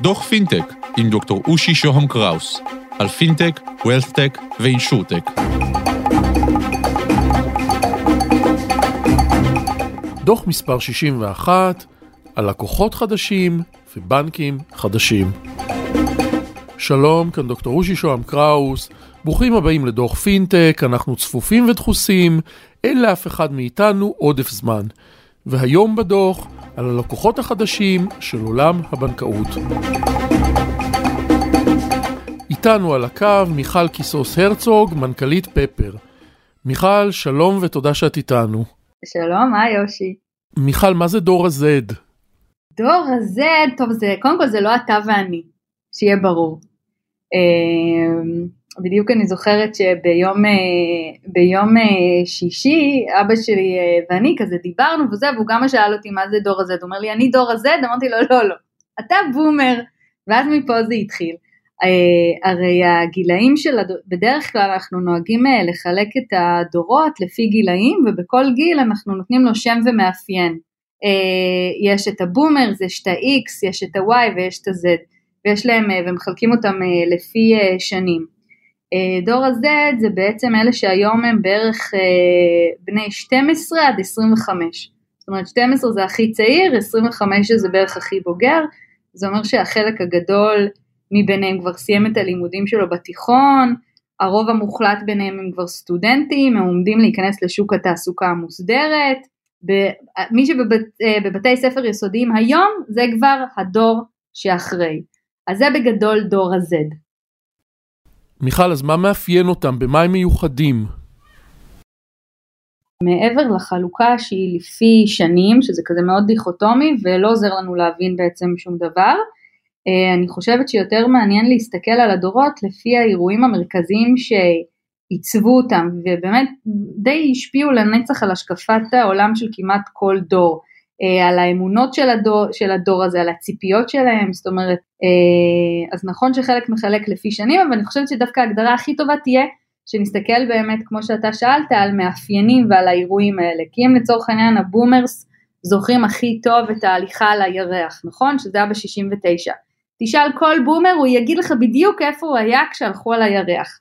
דוח פינטק עם דוקטור אושי שוהם קראוס על פינטק, WealthTech ו InsurTech. דוח מספר 61 על לקוחות חדשים ובנקים חדשים. שלום, כאן דוקטור אושי שוהם קראוס, ברוכים הבאים לדוח פינטק, אנחנו צפופים ודחוסים, אין לאף אחד מאיתנו עודף זמן. והיום בדוח על הלקוחות החדשים של עולם הבנקאות. איתנו על הקו מיכל כיסוס הרצוג, מנכ"לית פפר. מיכל, שלום ותודה שאת איתנו. שלום, היי יושי. מיכל, מה זה דור ה-Z? דור ה-Z, טוב, זה, קודם כל זה לא אתה ואני, שיהיה ברור. בדיוק אני זוכרת שביום אה, ביום אה, שישי אבא שלי אה, ואני כזה דיברנו וזה והוא גם שאל אותי מה זה דור ה-Z, הוא אומר לי אני דור ה-Z, אמרתי לו לא לא, אתה בומר, ואז מפה זה התחיל. הרי הגילאים של, הדור, בדרך כלל אנחנו נוהגים לחלק את הדורות לפי גילאים ובכל גיל אנחנו נותנים לו שם ומאפיין. יש את הבומר, יש את ה-X, יש את ה-Y ויש את ה-Z. ויש להם, ומחלקים אותם לפי שנים. אה, דור ה-Z זה בעצם אלה שהיום הם בערך אה, בני 12 עד 25. זאת אומרת 12 זה הכי צעיר, 25 זה בערך הכי בוגר, זה אומר שהחלק הגדול מביניהם כבר סיים את הלימודים שלו בתיכון, הרוב המוחלט ביניהם הם כבר סטודנטים, הם עומדים להיכנס לשוק התעסוקה המוסדרת, מי שבבתי אה, ספר יסודיים היום זה כבר הדור שאחרי. אז זה בגדול דור ה-Z. מיכל, אז מה מאפיין אותם? במה הם מיוחדים? מעבר לחלוקה שהיא לפי שנים, שזה כזה מאוד דיכוטומי ולא עוזר לנו להבין בעצם שום דבר, אה, אני חושבת שיותר מעניין להסתכל על הדורות לפי האירועים המרכזיים שעיצבו אותם ובאמת די השפיעו לנצח על השקפת העולם של כמעט כל דור. אה, על האמונות של הדור, של הדור הזה, על הציפיות שלהם, זאת אומרת, אה, אז נכון שחלק מחלק לפי שנים, אבל אני חושבת שדווקא ההגדרה הכי טובה תהיה שנסתכל באמת, כמו שאתה שאלת, על מאפיינים ועל האירועים האלה, כי אם לצורך העניין הבומרס זוכרים הכי טוב את ההליכה על הירח, נכון? שזה היה ב-69. תשאל כל בומר, הוא יגיד לך בדיוק איפה הוא היה כשהלכו על הירח.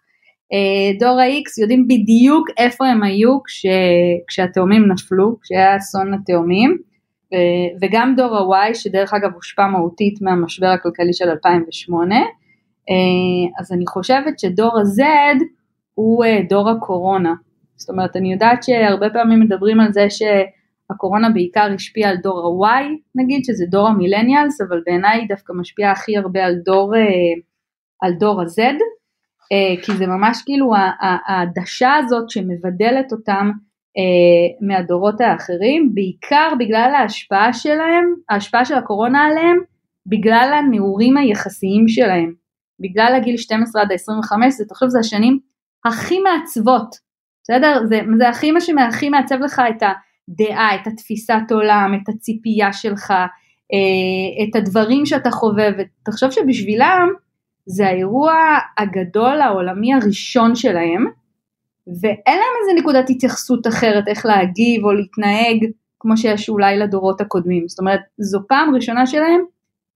אה, דור ה-X יודעים בדיוק איפה הם היו כש, כשהתאומים נפלו, כשהיה אסון התאומים. וגם דור ה-Y שדרך אגב הושפע מהותית מהמשבר הכלכלי של 2008 אה, אז אני חושבת שדור ה-Z הוא אה, דור הקורונה זאת אומרת אני יודעת שהרבה פעמים מדברים על זה שהקורונה בעיקר השפיעה על דור ה-Y נגיד שזה דור המילניאלס אבל בעיניי היא דווקא משפיעה הכי הרבה על דור, אה, על דור ה-Z כי זה ממש כאילו העדשה הזאת שמבדלת אותם מהדורות האחרים, בעיקר בגלל ההשפעה שלהם, ההשפעה של הקורונה עליהם, בגלל הנעורים היחסיים שלהם, בגלל הגיל 12 עד 25, זה תחשוב זה השנים הכי מעצבות, בסדר? זה, זה הכי מה שהכי מעצב לך את הדעה, את התפיסת עולם, את הציפייה שלך, אה, את הדברים שאתה חווה, ותחשוב שבשבילם זה האירוע הגדול העולמי הראשון שלהם, ואין להם איזה נקודת התייחסות אחרת איך להגיב או להתנהג כמו שיש אולי לדורות הקודמים. זאת אומרת, זו פעם ראשונה שלהם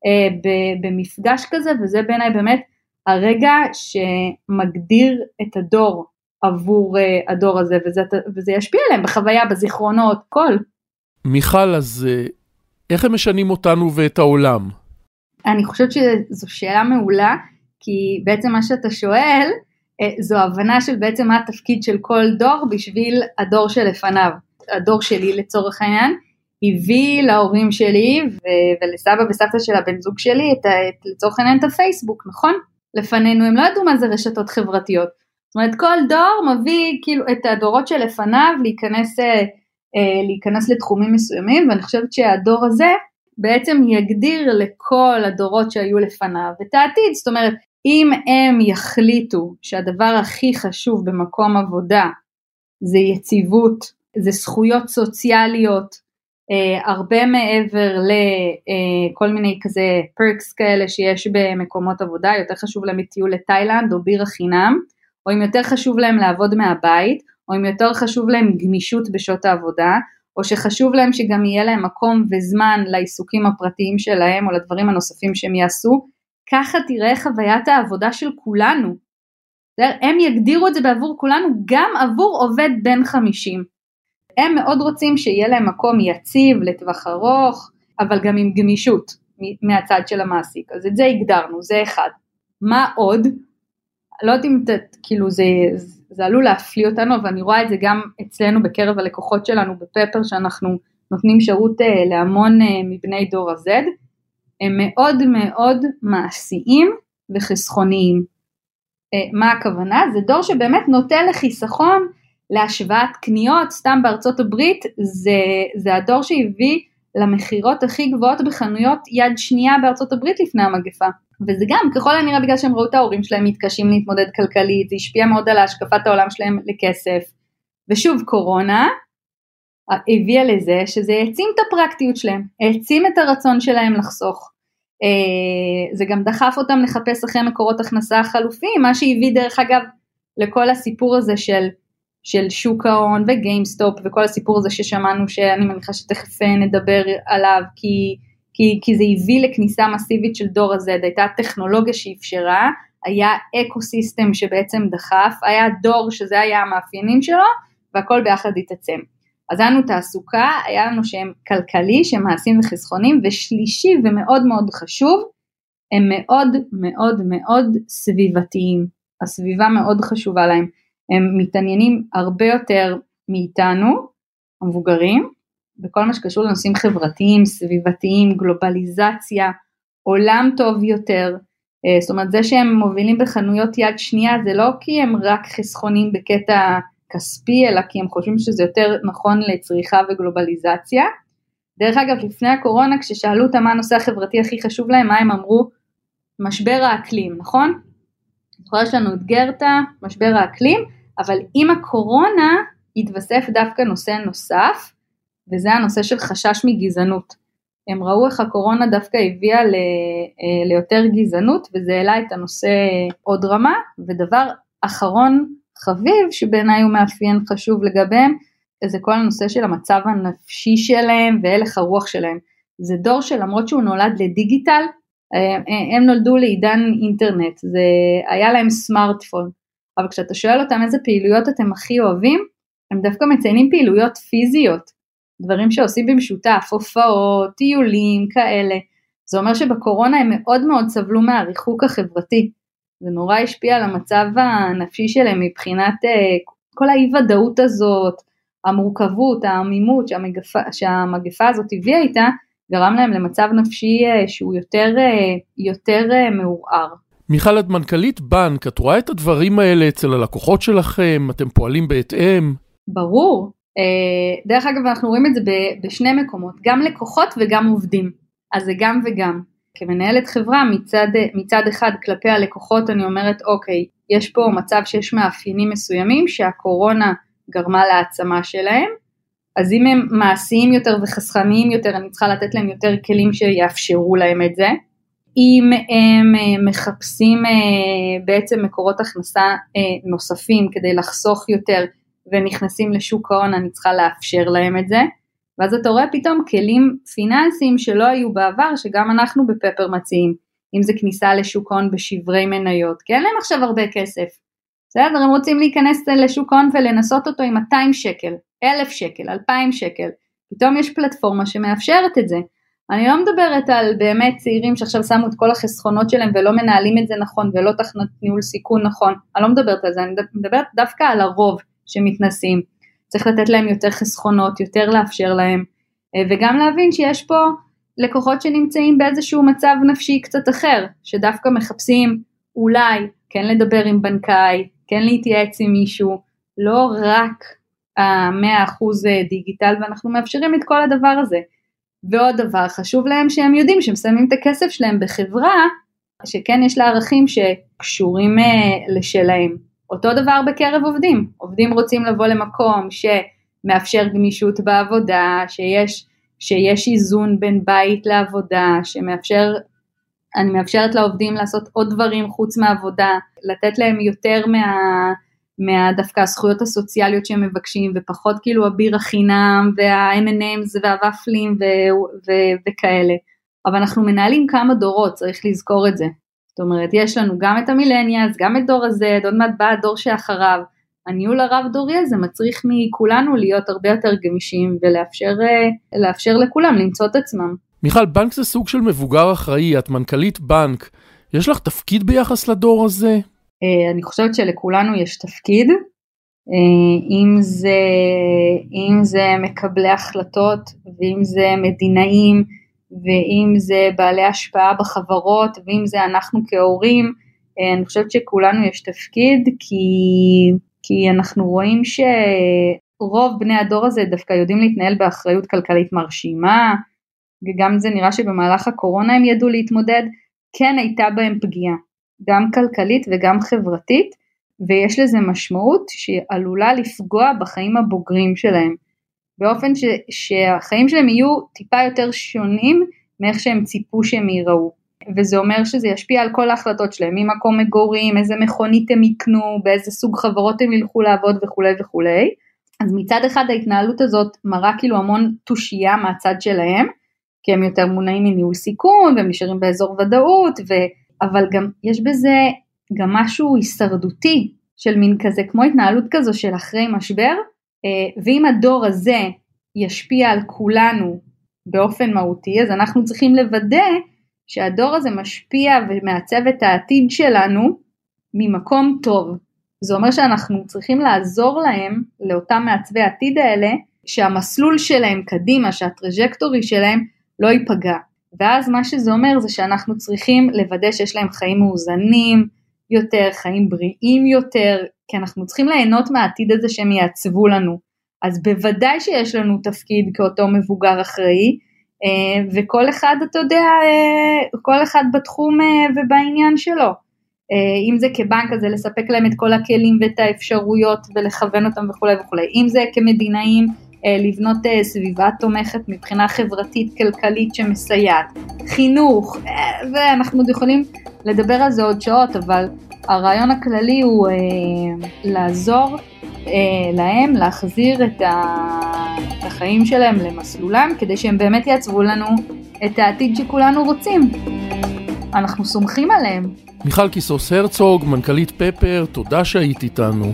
אה, במפגש כזה, וזה בעיניי באמת הרגע שמגדיר את הדור עבור אה, הדור הזה, וזה, וזה ישפיע עליהם בחוויה, בזיכרונות, כל. מיכל, אז אה, איך הם משנים אותנו ואת העולם? אני חושבת שזו שאלה מעולה, כי בעצם מה שאתה שואל, זו הבנה של בעצם מה התפקיד של כל דור בשביל הדור שלפניו. הדור שלי לצורך העניין הביא להורים שלי ו- ולסבא וסבתא של הבן זוג שלי את, ה- את, לצורך העניין את הפייסבוק, נכון? לפנינו הם לא ידעו מה זה רשתות חברתיות. זאת אומרת כל דור מביא כאילו את הדורות שלפניו להיכנס, אה, אה, להיכנס לתחומים מסוימים ואני חושבת שהדור הזה בעצם יגדיר לכל הדורות שהיו לפניו את העתיד, זאת אומרת אם הם יחליטו שהדבר הכי חשוב במקום עבודה זה יציבות, זה זכויות סוציאליות, אה, הרבה מעבר לכל אה, מיני כזה פרקס כאלה שיש במקומות עבודה, יותר חשוב להם טיול לתאילנד או בירה חינם, או אם יותר חשוב להם לעבוד מהבית, או אם יותר חשוב להם גמישות בשעות העבודה, או שחשוב להם שגם יהיה להם מקום וזמן לעיסוקים הפרטיים שלהם או לדברים הנוספים שהם יעשו, ככה תראה חוויית העבודה של כולנו. הם יגדירו את זה בעבור כולנו גם עבור עובד בן 50. הם מאוד רוצים שיהיה להם מקום יציב לטווח ארוך, אבל גם עם גמישות מהצד של המעסיק. אז את זה הגדרנו, זה אחד. מה עוד? לא יודעת אם כאילו זה, זה עלול להפליא אותנו, אבל אני רואה את זה גם אצלנו בקרב הלקוחות שלנו בפפר, שאנחנו נותנים שירות אה, להמון אה, מבני דור ה-Z, הם מאוד מאוד מעשיים וחסכוניים. אה, מה הכוונה? זה דור שבאמת נוטה לחיסכון, להשוואת קניות, סתם בארצות הברית, זה, זה הדור שהביא למכירות הכי גבוהות בחנויות יד שנייה בארצות הברית לפני המגפה. וזה גם ככל הנראה בגלל שהם ראו את ההורים שלהם מתקשים להתמודד כלכלית, זה השפיע מאוד על השקפת העולם שלהם לכסף. ושוב קורונה הביאה לזה שזה העצים את הפרקטיות שלהם, העצים את הרצון שלהם לחסוך. אה, זה גם דחף אותם לחפש אחרי מקורות הכנסה חלופיים, מה שהביא דרך אגב לכל הסיפור הזה של, של שוק ההון ו GameStop וכל הסיפור הזה ששמענו שאני מניחה שתכף נדבר עליו כי כי, כי זה הביא לכניסה מסיבית של דור ה-Z, הייתה טכנולוגיה שאפשרה, היה אקו סיסטם שבעצם דחף, היה דור שזה היה המאפיינים שלו, והכל ביחד התעצם. אז היה לנו תעסוקה, היה לנו שהם כלכלי, שהם מעשים וחסכונים, ושלישי ומאוד מאוד חשוב, הם מאוד מאוד מאוד סביבתיים. הסביבה מאוד חשובה להם. הם מתעניינים הרבה יותר מאיתנו, המבוגרים, בכל מה שקשור לנושאים חברתיים, סביבתיים, גלובליזציה, עולם טוב יותר, אה, זאת אומרת זה שהם מובילים בחנויות יד שנייה זה לא כי הם רק חסכונים בקטע כספי אלא כי הם חושבים שזה יותר נכון לצריכה וגלובליזציה. דרך אגב לפני הקורונה כששאלו אותם מה הנושא החברתי הכי חשוב להם מה הם אמרו? משבר האקלים נכון? יש לנו את גרטה, משבר האקלים, אבל עם הקורונה התווסף דווקא נושא נוסף וזה הנושא של חשש מגזענות. הם ראו איך הקורונה דווקא הביאה ל, אה, ליותר גזענות וזה העלה את הנושא עוד רמה ודבר אחרון חביב שבעיניי הוא מאפיין חשוב לגביהם זה כל הנושא של המצב הנפשי שלהם והלך הרוח שלהם. זה דור שלמרות שהוא נולד לדיגיטל אה, אה, הם נולדו לעידן אינטרנט, זה היה להם סמארטפון, אבל כשאתה שואל אותם איזה פעילויות אתם הכי אוהבים, הם דווקא מציינים פעילויות פיזיות, דברים שעושים במשותף, הופעות, טיולים, כאלה. זה אומר שבקורונה הם מאוד מאוד סבלו מהריחוק החברתי. זה נורא השפיע על המצב הנפשי שלהם מבחינת uh, כל האי ודאות הזאת, המורכבות, העמימות שהמגפה, שהמגפה הזאת הביאה איתה, גרם להם למצב נפשי uh, שהוא יותר, uh, יותר מעורער. מיכל, את מנכ"לית בנק, את רואה את הדברים האלה אצל הלקוחות שלכם? אתם פועלים בהתאם? ברור, אה, דרך אגב אנחנו רואים את זה בשני מקומות, גם לקוחות וגם עובדים, אז זה גם וגם. כמנהלת חברה מצד, מצד אחד כלפי הלקוחות אני אומרת אוקיי, יש פה מצב שיש מאפיינים מסוימים שהקורונה גרמה להעצמה שלהם, אז אם הם מעשיים יותר וחסכניים יותר אני צריכה לתת להם יותר כלים שיאפשרו להם את זה. אם הם אה, מחפשים אה, בעצם מקורות הכנסה נוספים כדי לחסוך יותר ונכנסים לשוק ההון אני צריכה לאפשר להם את זה ואז אתה רואה פתאום כלים פיננסיים שלא היו בעבר שגם אנחנו בפפר מציעים. אם זה כניסה לשוק ההון בשברי מניות כי אין להם עכשיו הרבה כסף. בסדר הם רוצים להיכנס לשוק ההון ולנסות אותו עם 200 שקל 1,000 שקל 2,000 שקל. פתאום יש פלטפורמה שמאפשרת את זה. אני לא מדברת על באמת צעירים שעכשיו שמו את כל החסכונות שלהם ולא מנהלים את זה נכון ולא תכנת ניהול סיכון נכון, אני לא מדברת על זה, אני מדברת דווקא על הרוב שמתנסים, צריך לתת להם יותר חסכונות, יותר לאפשר להם, אה, וגם להבין שיש פה לקוחות שנמצאים באיזשהו מצב נפשי קצת אחר, שדווקא מחפשים אולי כן לדבר עם בנקאי, כן להתייעץ עם מישהו, לא רק המאה אחוז אה, דיגיטל, ואנחנו מאפשרים את כל הדבר הזה. ועוד דבר, חשוב להם שהם יודעים שהם שמים את הכסף שלהם בחברה שכן יש לה ערכים שקשורים אה, לשלהם. אותו דבר בקרב עובדים, עובדים רוצים לבוא למקום שמאפשר גמישות בעבודה, שיש, שיש איזון בין בית לעבודה, שמאפשר, אני מאפשרת לעובדים לעשות עוד דברים חוץ מעבודה, לתת להם יותר מה, מהדווקא הזכויות הסוציאליות שהם מבקשים ופחות כאילו הבירה חינם וה-M&M's והוואפלים וכאלה. אבל אנחנו מנהלים כמה דורות, צריך לזכור את זה. זאת אומרת, יש לנו גם את המילניאלס, גם את דור הזה, עוד מעט בא הדור שאחריו. הניהול הרב דורי הזה מצריך מכולנו להיות הרבה יותר גמישים ולאפשר לכולם למצוא את עצמם. מיכל, בנק זה סוג של מבוגר אחראי, את מנכ"לית בנק. יש לך תפקיד ביחס לדור הזה? אה, אני חושבת שלכולנו יש תפקיד, אה, אם זה, אם זה מקבלי החלטות ואם זה מדינאים ואם זה בעלי השפעה בחברות ואם זה אנחנו כהורים, אה, אני חושבת שכולנו יש תפקיד כי, כי אנחנו רואים שרוב בני הדור הזה דווקא יודעים להתנהל באחריות כלכלית מרשימה, וגם זה נראה שבמהלך הקורונה הם ידעו להתמודד, כן הייתה בהם פגיעה. גם כלכלית וגם חברתית, ויש לזה משמעות שעלולה לפגוע בחיים הבוגרים שלהם, באופן ש, שהחיים שלהם יהיו טיפה יותר שונים מאיך שהם ציפו שהם ייראו. וזה אומר שזה ישפיע על כל ההחלטות שלהם, ממקום מגורים, איזה מכונית הם יקנו, באיזה סוג חברות הם ילכו לעבוד וכולי וכולי. אז מצד אחד ההתנהלות הזאת מראה כאילו המון תושייה מהצד שלהם, כי הם יותר מונעים מניהול סיכון והם נשארים באזור ודאות, ו... אבל גם יש בזה גם משהו הישרדותי של מין כזה, כמו התנהלות כזו של אחרי משבר, ואם הדור הזה ישפיע על כולנו באופן מהותי, אז אנחנו צריכים לוודא שהדור הזה משפיע ומעצב את העתיד שלנו ממקום טוב. זה אומר שאנחנו צריכים לעזור להם, לאותם מעצבי העתיד האלה, שהמסלול שלהם קדימה, שה trajectory שלהם לא ייפגע. ואז מה שזה אומר זה שאנחנו צריכים לוודא שיש להם חיים מאוזנים יותר, חיים בריאים יותר, כי אנחנו צריכים ליהנות מהעתיד הזה שהם יעצבו לנו. אז בוודאי שיש לנו תפקיד כאותו מבוגר אחראי, אה, וכל אחד, אתה יודע, אה, כל אחד בתחום אה, ובעניין שלו. אם זה כבנק, אז זה לספק להם את כל הכלים ואת האפשרויות ולכוון אותם וכולי וכולי. אם זה כמדינאים, לבנות סביבה תומכת מבחינה חברתית כלכלית שמסייעת, חינוך, ואנחנו עוד יכולים לדבר על זה עוד שעות, אבל הרעיון הכללי הוא אה, לעזור אה, להם להחזיר את, ה... את החיים שלהם למסלולם, כדי שהם באמת יעצבו לנו את העתיד שכולנו רוצים. אנחנו סומכים עליהם. מיכל כיסוס הרצוג, מנכ"לית פפר, תודה שהיית איתנו.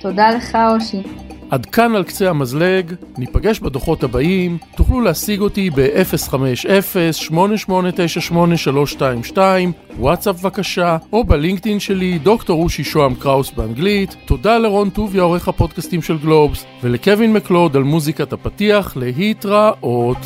תודה לך, אושי. עד כאן על קצה המזלג, ניפגש בדוחות הבאים, תוכלו להשיג אותי ב-050-8898-322, וואטסאפ בבקשה, או בלינקדאין שלי, דוקטור אושי שוהם קראוס באנגלית. תודה לרון טוביה, עורך הפודקאסטים של גלובס, ולקווין מקלוד על מוזיקת הפתיח להתראות.